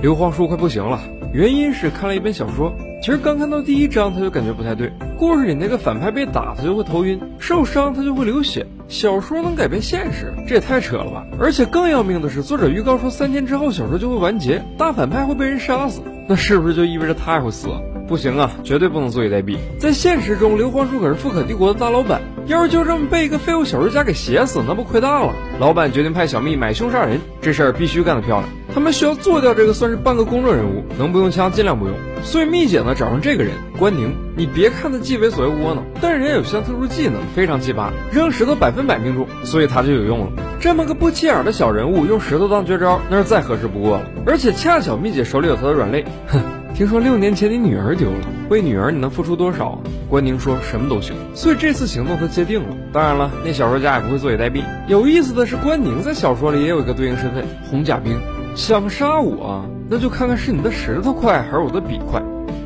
刘皇叔快不行了，原因是看了一本小说。其实刚看到第一章他就感觉不太对，故事里那个反派被打他就会头晕，受伤他就会流血。小说能改变现实，这也太扯了吧！而且更要命的是，作者预告说三天之后小说就会完结，大反派会被人杀死，那是不是就意味着他也会死？不行啊，绝对不能坐以待毙。在现实中，刘皇叔可是富可敌国的大老板，要是就这么被一个废物小说家给写死，那不亏大了。老板决定派小蜜买凶杀人，这事儿必须干得漂亮。他们需要做掉这个算是半个公众人物，能不用枪尽量不用。所以蜜姐呢找上这个人关宁，你别看他既猥琐又窝囊，但是人家有项特殊技能，非常奇葩，扔石头百分百命中，所以他就有用了。这么个不起眼的小人物，用石头当绝招，那是再合适不过了。而且恰巧蜜姐手里有他的软肋，哼。听说六年前你女儿丢了，为女儿你能付出多少？关宁说什么都行，所以这次行动他接定了。当然了，那小说家也不会坐以待毙。有意思的是，关宁在小说里也有一个对应身份——红甲兵。想杀我，那就看看是你的石头快还是我的笔快。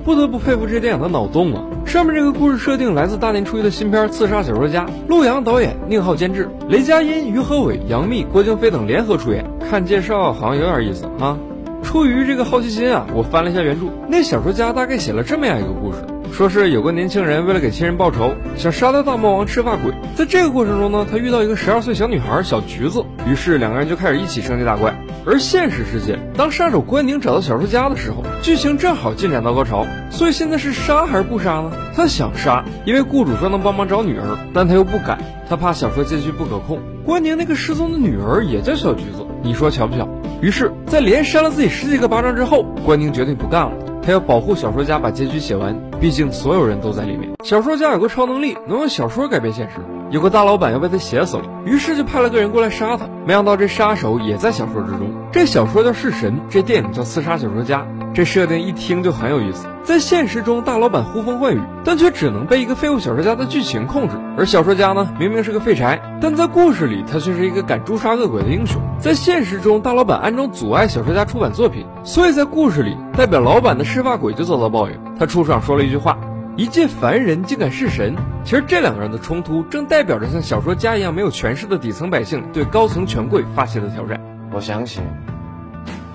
不得不佩服这电影的脑洞啊！上面这个故事设定来自大年初一的新片《刺杀小说家》，陆阳导演，宁浩监制，雷佳音、于和伟、杨幂、郭京飞等联合出演。看介绍好像有点意思啊。出于这个好奇心啊，我翻了一下原著，那小说家大概写了这么样一个故事：说是有个年轻人为了给亲人报仇，想杀掉大魔王赤发鬼。在这个过程中呢，他遇到一个十二岁小女孩小橘子，于是两个人就开始一起升级打怪。而现实世界，当杀手关宁找到小说家的时候，剧情正好进展到高潮。所以现在是杀还是不杀呢？他想杀，因为雇主说能帮忙找女儿，但他又不敢，他怕小说结局不可控。关宁那个失踪的女儿也叫小橘子，你说巧不巧？于是，在连扇了自己十几个巴掌之后，关宁决定不干了。他要保护小说家把结局写完，毕竟所有人都在里面。小说家有个超能力，能用小说改变现实。有个大老板要被他写死了，于是就派了个人过来杀他。没想到这杀手也在小说之中。这小说叫《弑神》，这电影叫《刺杀小说家》。这设定一听就很有意思。在现实中，大老板呼风唤雨，但却只能被一个废物小说家的剧情控制。而小说家呢，明明是个废柴，但在故事里他却是一个敢诛杀恶鬼的英雄。在现实中，大老板暗中阻碍小说家出版作品，所以在故事里，代表老板的赤发鬼就遭到报应。他出场说了一句话。一介凡人竟敢弑神，其实这两个人的冲突正代表着像小说家一样没有权势的底层百姓对高层权贵发起的挑战。我相信，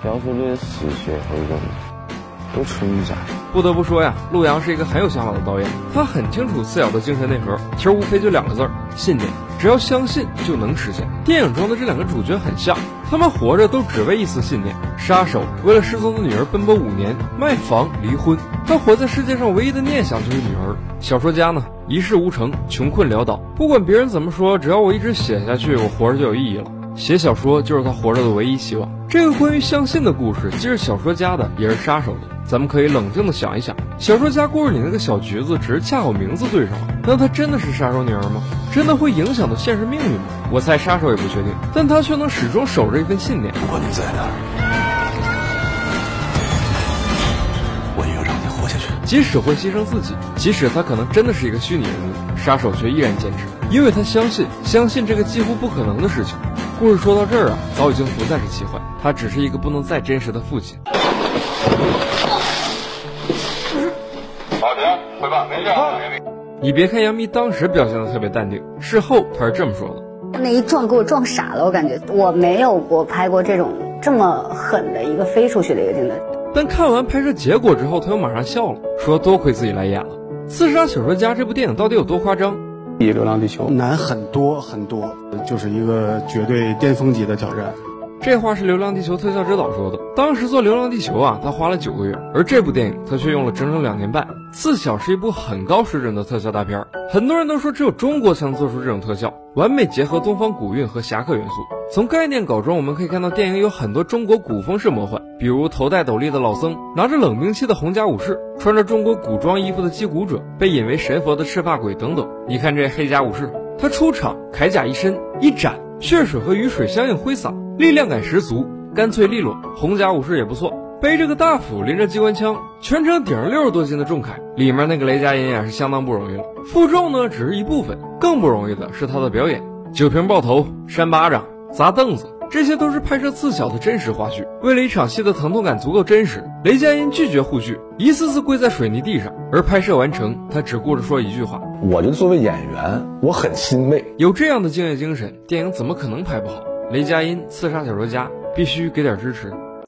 小说里的嗜血和人都存在。不得不说呀，陆阳是一个很有想法的导演，他很清楚次要的精神内核，其实无非就两个字儿：信念。只要相信就能实现。电影中的这两个主角很像，他们活着都只为一丝信念。杀手为了失踪的女儿奔波五年，卖房离婚，他活在世界上唯一的念想就是女儿。小说家呢，一事无成，穷困潦倒。不管别人怎么说，只要我一直写下去，我活着就有意义了。写小说就是他活着的唯一希望。这个关于相信的故事，既是小说家的，也是杀手的。咱们可以冷静的想一想，小说家故事里那个小橘子，只是恰好名字对上了，那她真的是杀手女儿吗？真的会影响到现实命运吗？我猜杀手也不确定，但他却能始终守着一份信念。不管你在哪儿，我也要让你活下去。即使会牺牲自己，即使他可能真的是一个虚拟人物，杀手却依然坚持，因为他相信，相信这个几乎不可能的事情。故事说到这儿啊，早已经不再是奇幻，他只是一个不能再真实的父亲。好，停，汇报，没事。你别看杨幂当时表现的特别淡定，事后她是这么说的：那一撞给我撞傻了，我感觉我没有过拍过这种这么狠的一个飞出去的一个镜头。但看完拍摄结果之后，她又马上笑了，说多亏自己来演了。《刺杀小说家》这部电影到底有多夸张？比《流浪地球》难很多很多，就是一个绝对巅峰级的挑战。这话是《流浪地球》特效指导说的。当时做《流浪地球》啊，他花了九个月，而这部电影他却用了整整两年半。自小是一部很高水准的特效大片，很多人都说只有中国才能做出这种特效，完美结合东方古韵和侠客元素。从概念稿中我们可以看到，电影有很多中国古风式魔幻，比如头戴斗笠的老僧，拿着冷兵器的红甲武士，穿着中国古装衣服的击鼓者，被引为神佛的赤发鬼等等。你看这黑甲武士，他出场铠甲一身，一斩，血水和雨水相应挥洒。力量感十足，干脆利落。红甲武士也不错，背着个大斧，拎着机关枪，全程顶着六十多斤的重铠。里面那个雷佳音也是相当不容易了。负重呢只是一部分，更不容易的是他的表演：酒瓶爆头、扇巴掌、砸凳子，这些都是拍摄自小的真实花絮。为了一场戏的疼痛感足够真实，雷佳音拒绝护具，一次次跪在水泥地上。而拍摄完成，他只顾着说一句话：“我就作为演员，我很欣慰。有这样的敬业精神，电影怎么可能拍不好？”雷佳音，刺杀小说家，必须给点支持。